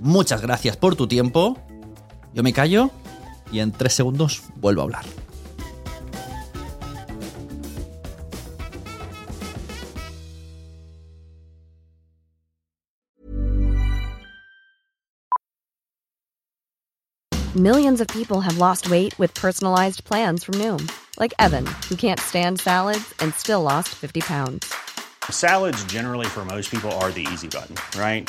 Muchas gracias por tu tiempo. Yo me callo y en tres segundos vuelvo a hablar. Millions of people have lost weight with personalized plans from Noom, like Evan, who can't stand salads and still lost 50 pounds. Salads, generally, for most people, are the easy button, right?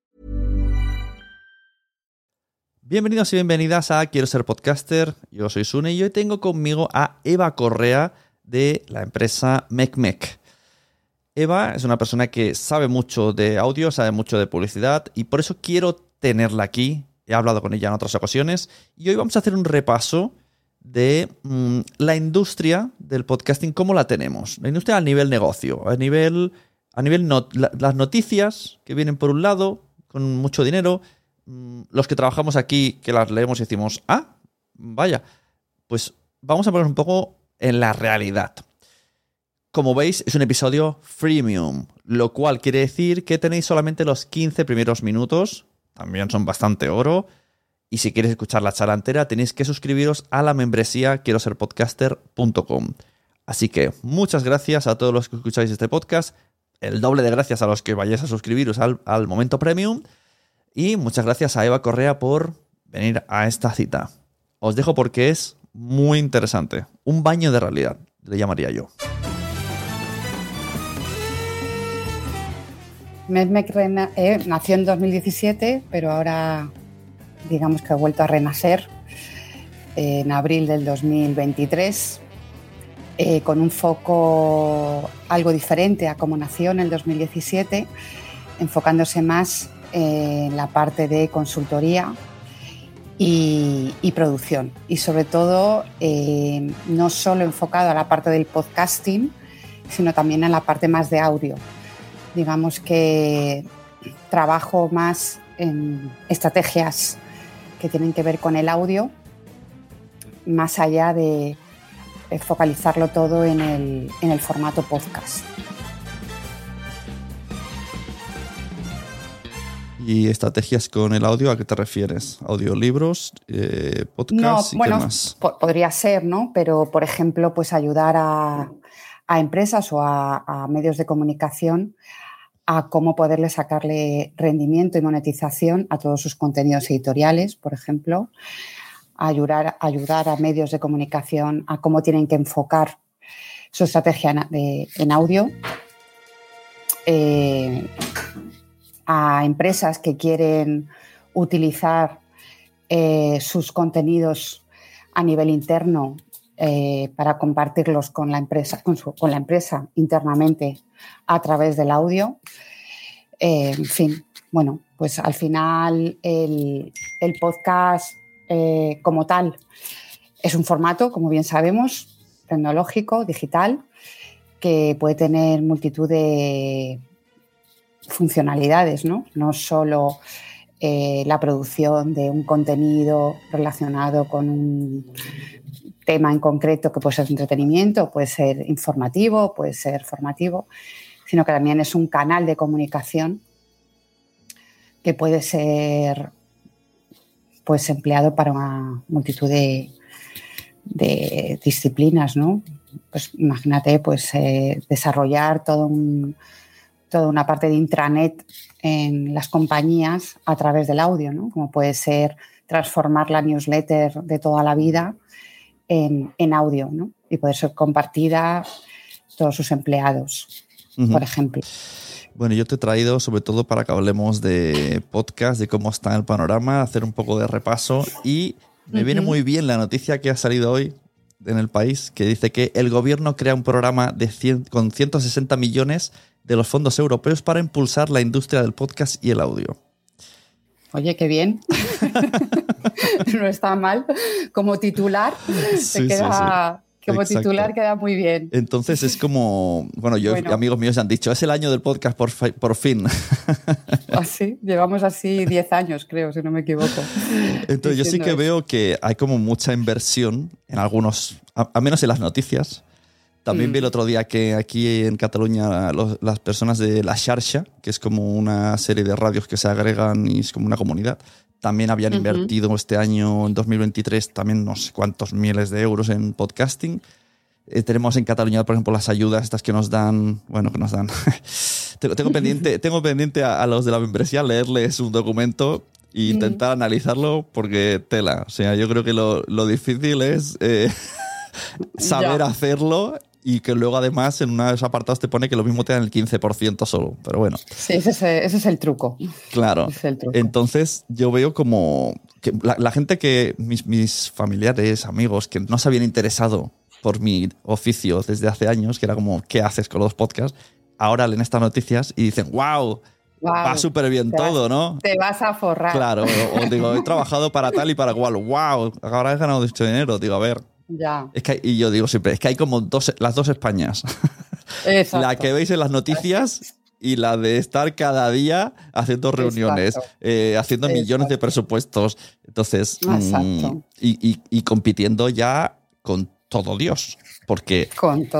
Bienvenidos y bienvenidas a Quiero ser podcaster. Yo soy Sune y hoy tengo conmigo a Eva Correa de la empresa MecMec. Eva es una persona que sabe mucho de audio, sabe mucho de publicidad y por eso quiero tenerla aquí. He hablado con ella en otras ocasiones y hoy vamos a hacer un repaso de mm, la industria del podcasting, cómo la tenemos. La industria a nivel negocio, a nivel, a nivel las noticias que vienen por un lado, con mucho dinero, los que trabajamos aquí, que las leemos y decimos, ah, vaya, pues vamos a poner un poco en la realidad. Como veis, es un episodio freemium, lo cual quiere decir que tenéis solamente los 15 primeros minutos, también son bastante oro, y si quieres escuchar la charla entera, tenéis que suscribiros a la membresía quiero ser podcaster.com. Así que muchas gracias a todos los que escucháis este podcast. El doble de gracias a los que vayáis a suscribiros al, al momento premium. Y muchas gracias a Eva Correa por venir a esta cita. Os dejo porque es muy interesante. Un baño de realidad, le llamaría yo. Medmec eh, nació en 2017, pero ahora digamos que ha vuelto a renacer en abril del 2023, eh, con un foco algo diferente a como nació en el 2017, enfocándose más en la parte de consultoría y, producción. Y sobre todo, eh, no solo enfocado a la parte del podcasting, sino también en la parte más de audio. Digamos que trabajo más en estrategias que tienen que ver con el audio, más allá de, focalizarlo todo en el, formato podcast. ¿Y estrategias con el audio a qué te refieres? ¿Audiolibros? Eh, ¿Podcast? No, bueno, podría ser, ¿no? Pero, por ejemplo, pues ayudar a, empresas o a, medios de comunicación a cómo poderle sacarle rendimiento y monetización a todos sus contenidos editoriales, por ejemplo, ayudar, ayudar a medios de comunicación a cómo tienen que enfocar su estrategia en, audio, eh, a empresas que quieren utilizar eh, sus contenidos a nivel interno eh, para compartirlos con la empresa, con, la empresa internamente a través del audio. Eh, en fin, bueno, pues al final el, podcast como tal es un formato, como bien sabemos, tecnológico, digital, que puede tener multitud de funcionalidades, ¿no? No solo la producción de un contenido relacionado con un tema en concreto que puede ser entretenimiento, puede ser informativo, puede ser formativo, sino que también es un canal de comunicación que puede ser pues empleado para una multitud de, disciplinas, ¿no? Pues imagínate, pues eh, desarrollar todo toda una parte de intranet en las compañías a través del audio, ¿no? Como puede ser transformar la newsletter de toda la vida en, audio ¿no? y poder ser compartida todos sus empleados, por ejemplo. Bueno, yo te he traído sobre todo para que hablemos de podcast, de cómo está el panorama, hacer un poco de repaso y me viene muy bien la noticia que ha salido hoy en el país que dice que el gobierno crea un programa de con 160 millones de los fondos europeos para impulsar la industria del podcast y el audio. Oye, qué bien. no está mal. Como titular, queda, como titular queda muy bien. Entonces es como, bueno, yo amigos míos han dicho, es el año del podcast por, por fin. Así, ah, llevamos así 10 años, creo, si no me equivoco. Entonces yo sí que veo que hay como mucha inversión en algunos, a menos en las noticias, también vi el mm. otro día que aquí en Cataluña las personas de La Xarxa, que es como una serie de radios que se agregan y es como una comunidad, también habían invertido este año, en 2023, también no sé cuántos miles de euros en podcasting. Eh, tenemos en Cataluña, por ejemplo, las ayudas estas que nos dan, bueno, que nos dan. tengo, pendiente, tengo pendiente a, los de la membresía leerles un documento e intentar analizarlo porque tela. O sea, yo creo que lo, lo difícil es eh, saber hacerlo y que luego además en uno de esos apartados te pone que lo mismo te dan el 15% solo, pero bueno. Sí, ese es, el truco. Claro. Entonces yo veo como que la, gente que, mis, mis, familiares, amigos, que no se habían interesado por mi oficio desde hace años, que era como, ¿qué haces con los podcasts? Ahora leen estas noticias y dicen, wow, va súper bien todo, ¿no? Te vas a forrar. Claro, o, digo, he trabajado para tal y para cual, wow, ahora he ganado mucho dinero. Digo, a ver, es que y yo digo siempre, es que hay como dos, las dos Españas. la que veis en las noticias y la de estar cada día haciendo reuniones, eh, haciendo millones de presupuestos. Entonces, mm, y, compitiendo ya con todo Dios. Porque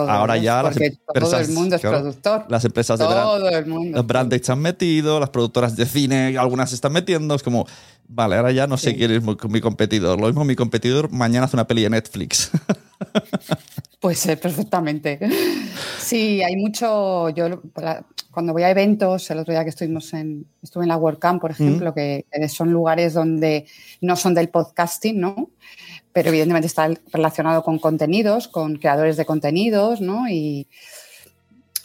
ahora ya las empresas, todo el mundo es productor. Las empresas de brand, los brand están metidos, las productoras de cine, algunas se están metiendo. Es como, Vale, ahora ya no sé quién es mi, competidor. Lo mismo mi competidor mañana hace una peli de Netflix. Puede ser perfectamente. Sí, hay mucho. Yo cuando voy a eventos, el otro día que estuvimos en, estuve en la WordCamp, por ejemplo, que son lugares donde no son del podcasting, ¿no? Pero evidentemente está relacionado con contenidos, con creadores de contenidos, ¿no? Y,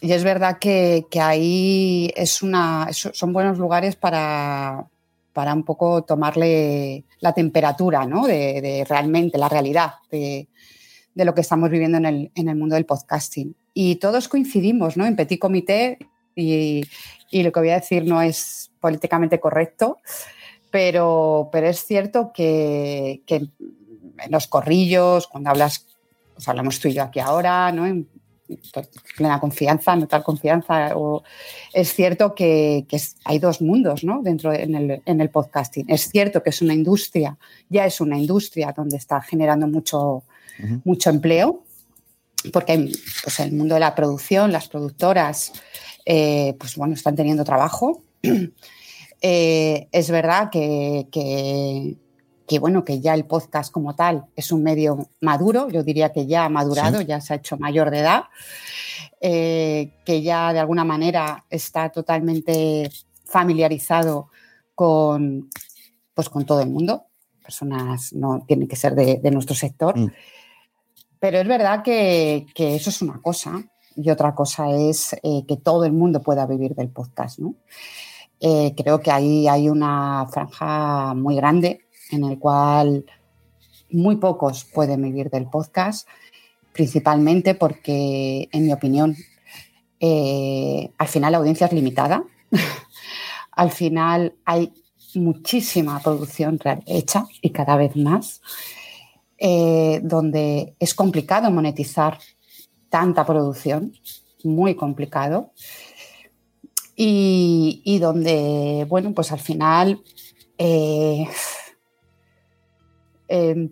y es verdad que, que ahí es una, son buenos lugares para, para un poco tomarle la temperatura ¿no? de, realmente la realidad de, lo que estamos viviendo en el, mundo del podcasting. Y todos coincidimos ¿no? en petit comité y, lo que voy a decir no es políticamente correcto, pero, pero es cierto que, en los corrillos, cuando hablas, pues hablamos tú y yo aquí ahora, ¿no? plena confianza, no tal confianza. O, es cierto que, hay dos mundos ¿no? dentro en el, podcasting. Es cierto que es una industria, ya es una industria donde está generando mucho, mucho empleo, porque pues, el mundo de la producción, las productoras, eh, pues bueno, están teniendo trabajo. Eh, es verdad que, que bueno, que ya el podcast como tal es un medio maduro, yo diría que ya ha madurado, ya se ha hecho mayor de edad, eh, que ya de alguna manera está totalmente familiarizado con, pues, con todo el mundo. Personas no tienen que ser de, nuestro sector. Mm. Pero es verdad que, eso es una cosa y otra cosa es eh, que todo el mundo pueda vivir del podcast. Eh, creo que ahí hay una franja muy grande en el cual muy pocos pueden vivir del podcast, principalmente porque, en mi opinión, eh, al final la audiencia es limitada. al final hay muchísima producción hecha y cada vez más, eh, donde es complicado monetizar tanta producción, muy complicado, y, donde, bueno, pues al final eh, em,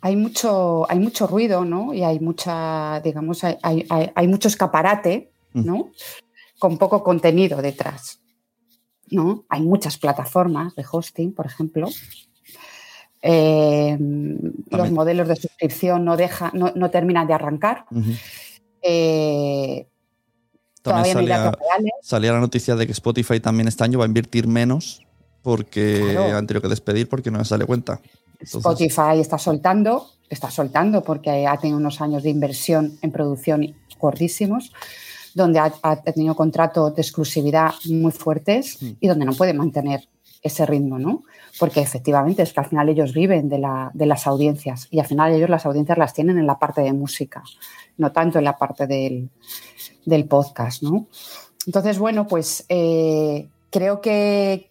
hay, mucho, hay mucho ruido, ¿no? Y hay mucha, digamos, hay, hay mucho escaparate, ¿no? Con poco contenido detrás. ¿no? Hay muchas plataformas de hosting, por ejemplo. Eh, los modelos de suscripción no, deja, no, terminan de arrancar. Eh, también salía, la noticia de que Spotify también este año va a invertir menos porque han tenido que despedir porque no les sale cuenta. Spotify está soltando, está soltando porque ha tenido unos años de inversión en producción gordísimos donde ha, tenido contratos de exclusividad muy fuertes mm. y donde no puede mantener ese ritmo, ¿no? Porque efectivamente es que al final ellos viven de, las audiencias y al final ellos las audiencias las tienen en la parte de música, no tanto en la parte del, podcast, ¿no? Entonces, bueno, pues eh, creo que,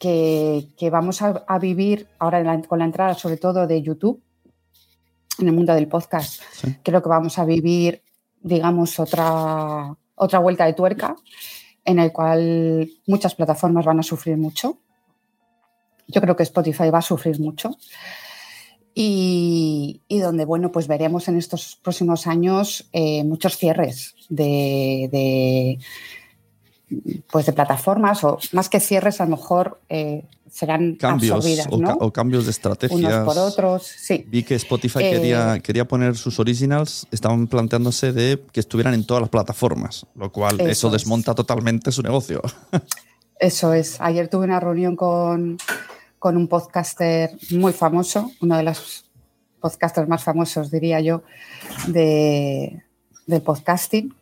vamos a, vivir ahora con la entrada sobre todo de YouTube en el mundo del podcast, creo que vamos a vivir, digamos, otra, otra vuelta de tuerca en el cual muchas plataformas van a sufrir mucho. Yo creo que Spotify va a sufrir mucho. Y, donde, bueno, pues veremos en estos próximos años eh, muchos cierres de, pues de plataformas o más que cierres, a lo mejor eh, serán cambios o, cambios de estrategias. por otros, sí. Vi que Spotify quería, eh, quería poner sus originals, estaban planteándose de que estuvieran en todas las plataformas, lo cual eso, desmonta totalmente su negocio. Eso es. Ayer tuve una reunión con, con un podcaster muy famoso, uno de los podcasters más famosos, diría yo, de, del podcasting,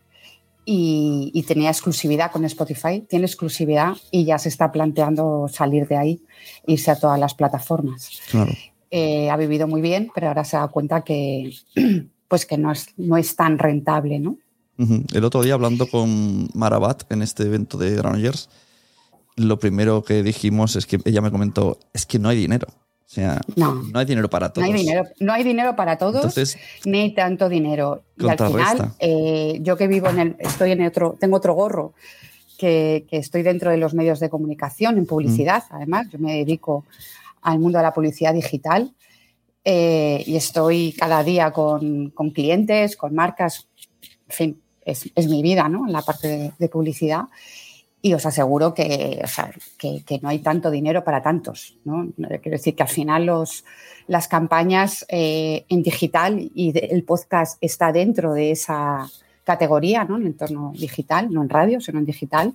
y, tenía exclusividad con Spotify, tiene exclusividad y ya se está planteando salir de ahí, irse a todas las plataformas. Eh, ha vivido muy bien, pero ahora se da cuenta que, pues que no, es, no es tan rentable, ¿no? El otro día hablando con Marabat en este evento de Granollers, lo primero que dijimos es que ella me comentó, es que no hay dinero. O sea, no, hay dinero para todos. No hay dinero, no hay dinero para todos, ni hay tanto dinero. Y al final, eh, yo que vivo en el, estoy en otro, tengo otro gorro, que, estoy dentro de los medios de comunicación, en publicidad, mm. además, yo me dedico al mundo de la publicidad digital eh, y estoy cada día con, clientes, con marcas, en fin, es, mi vida, ¿no? En la parte de publicidad y os aseguro que, que, no hay tanto dinero para tantos. ¿no? Quiero decir que al final los, las campañas eh, en digital y el podcast está dentro de esa categoría, ¿no? en el entorno digital, no en radio, sino en digital,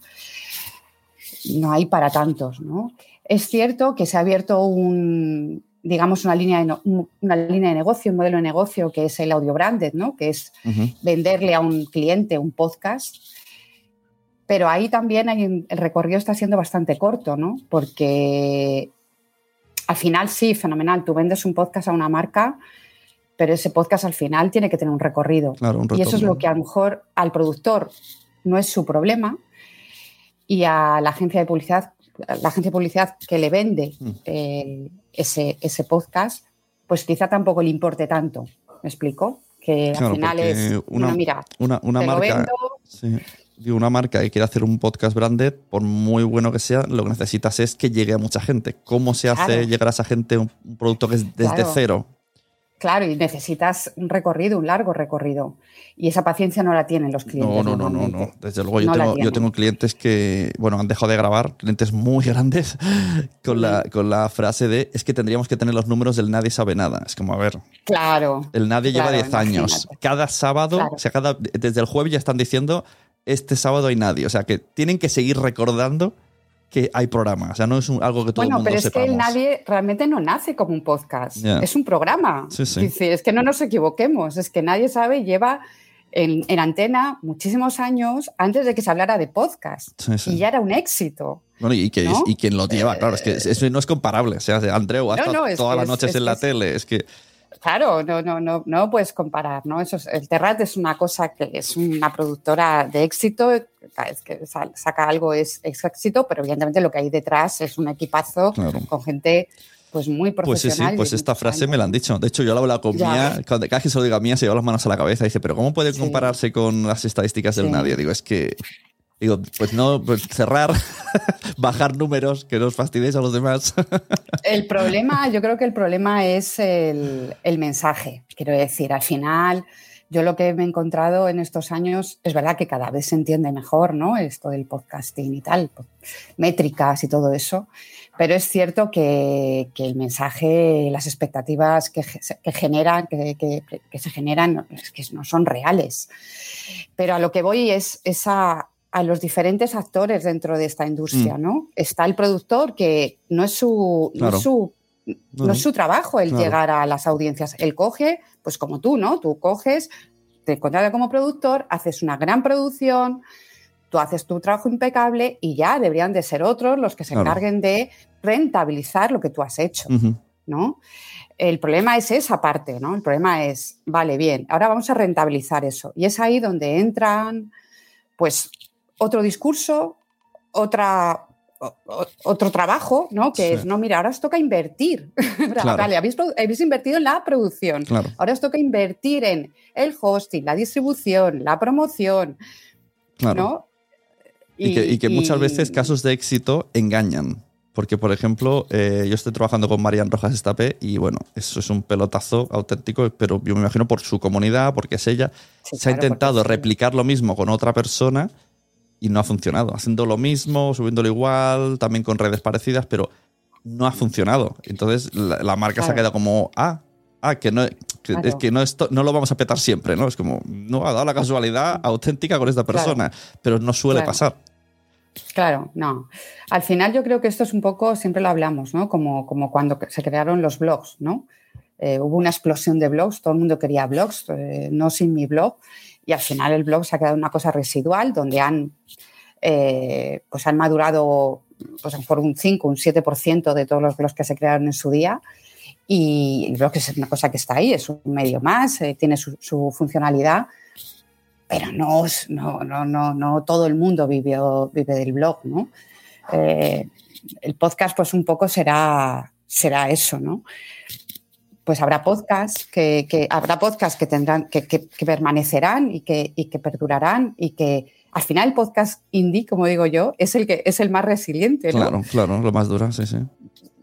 no hay para tantos. ¿no? Es cierto que se ha abierto un, digamos, una línea, de una línea de negocio, un modelo de negocio que es el audio branded, ¿no? que es venderle a un cliente un podcast pero ahí también el recorrido está siendo bastante corto, ¿no? Porque al final sí, fenomenal, tú vendes un podcast a una marca, pero ese podcast al final tiene que tener un recorrido. y eso es lo que a lo mejor al productor no es su problema y a la agencia de publicidad, la agencia de publicidad que le vende mm. eh, ese, ese podcast, pues quizá tampoco le importe tanto. ¿Me explico? Que al final es una, mira, una, marca una marca que quiere hacer un podcast branded, por muy bueno que sea, lo que necesitas es que llegue a mucha gente. ¿Cómo se hace llegar a esa gente un, producto que es desde cero? Claro, y necesitas un recorrido, un largo recorrido. Y esa paciencia no la tienen los clientes. No, no, no, no, Desde luego, yo, tengo, clientes que, bueno, han dejado de grabar, clientes muy grandes, con la, con la frase de es que tendríamos que tener los números del nadie sabe nada. Es como, a ver. Claro. El nadie lleva 10 años. Cada sábado, o sea, cada, desde el jueves ya están diciendo este sábado hay nadie. O sea, que tienen que seguir recordando que hay programa. O sea, no es algo que todo el mundo pero es que nadie realmente no nace como un podcast. Es un programa. Es, que no nos equivoquemos. Es que nadie sabe, lleva en, antena muchísimos años antes de que se hablara de podcast. y ya era un éxito. Bueno, y, que, quien lo lleva, claro, es que eso no es comparable. O sea, Andreu ha todas las noches en la tele. Es que Claro, no, no, no, no puedes comparar, ¿no? Eso es- el Terrat es una cosa que es una productora de éxito, cada vez que saca algo es, es éxito, pero evidentemente lo que hay detrás es un equipazo Claro. con gente pues muy Pues sí, profesional. sí, pues esta frase años. me la han dicho. De hecho, yo la he hablado con. Mía, cuando cada vez que se lo digo a Mía se lleva las manos a la cabeza y dice, pero ¿cómo puede Sí. compararse con las estadísticas del nadie? Digo, es que, digo, pues no, pues cerrar, bajar números, que no os fastidiéis a los demás. El problema, yo creo que el problema es el, el mensaje. Quiero decir, al final, yo lo que me he encontrado en estos años, es verdad que cada vez se entiende mejor, ¿no? Esto del podcasting y tal, po- métricas y todo eso. Pero es cierto que, que el mensaje, las expectativas que, que generan, que, que- se generan, es que no son reales. Pero a lo que voy es, es a, los diferentes actores dentro de esta industria, ¿no? Está el productor que no es su, no es su, No, es su trabajo el Claro. llegar a las audiencias. Él coge, pues como tú, ¿no? Tú coges, te contratas como productor, haces una gran producción, tú haces tu trabajo impecable y ya deberían de ser otros los que se Claro. encarguen de rentabilizar lo que tú has hecho. ¿no? El problema es esa parte, ¿no? El problema es, vale, bien, ahora vamos a rentabilizar eso. Y es ahí donde entran, pues, otro discurso, otra, o- otro trabajo, ¿no? Que Sí. es, no, mira, ahora os toca invertir. Claro. Vale, habéis, habéis invertido en la producción. Claro. Ahora os toca invertir en el hosting, la distribución, la promoción, Claro. ¿no? Y, que, y que muchas veces casos de éxito engañan. Porque, por ejemplo, eh, yo estoy trabajando con Marian Rojas Estape y bueno, eso es un pelotazo auténtico, pero yo me imagino por su comunidad, porque es ella. Sí, se ha intentado sí. replicar lo mismo con otra persona y no ha funcionado. Haciendo lo mismo, subiéndolo igual, también con redes parecidas, pero no ha funcionado. Entonces la, la marca se ha quedado como, ah, ah, que no, que, Claro. es que no, esto, no lo vamos a petar siempre, ¿no? Es como, no ha dado la casualidad auténtica con esta Claro. persona, pero no suele pasar. Claro, no. Al final yo creo que esto es un poco, siempre lo hablamos, ¿no? Como, como cuando se crearon los blogs, ¿no? Eh, hubo una explosión de blogs, todo el mundo quería blogs, eh, no sin mi blog, y al final el blog se ha quedado una cosa residual donde han, eh, pues han madurado pues, por un 5, un 7% de todos los blogs que se crearon en su día. Y el blog es una cosa que está ahí, es un medio más, eh, tiene su, su funcionalidad, pero no, no, no, no, no todo el mundo vive, vive del blog, ¿no? Eh, el podcast, pues un poco será, será eso, ¿no? Pues habrá podcasts que, que- habrá podcasts que tendrán, que, que- que permanecerán y que, y que perdurarán y que al final el podcast indie, como digo yo, es el que es el más resiliente, ¿no? Claro, claro, lo más duro, sí, sí.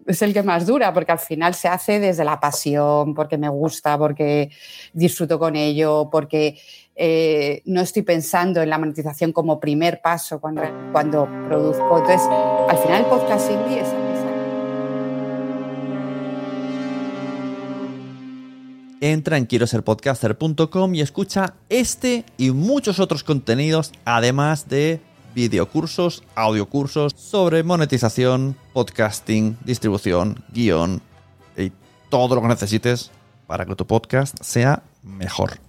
es el que más dura, porque al final se hace desde la pasión, porque me gusta, porque disfruto con ello, porque eh, no estoy pensando en la monetización como primer paso cuando, cuando produzco. Entonces, al final el podcast indie es... es- Entra en quiero ser podcaster.com y escucha este y muchos otros contenidos, además de videocursos, audiocursos sobre monetización, podcasting, distribución, guion y todo lo que necesites para que tu podcast sea mejor.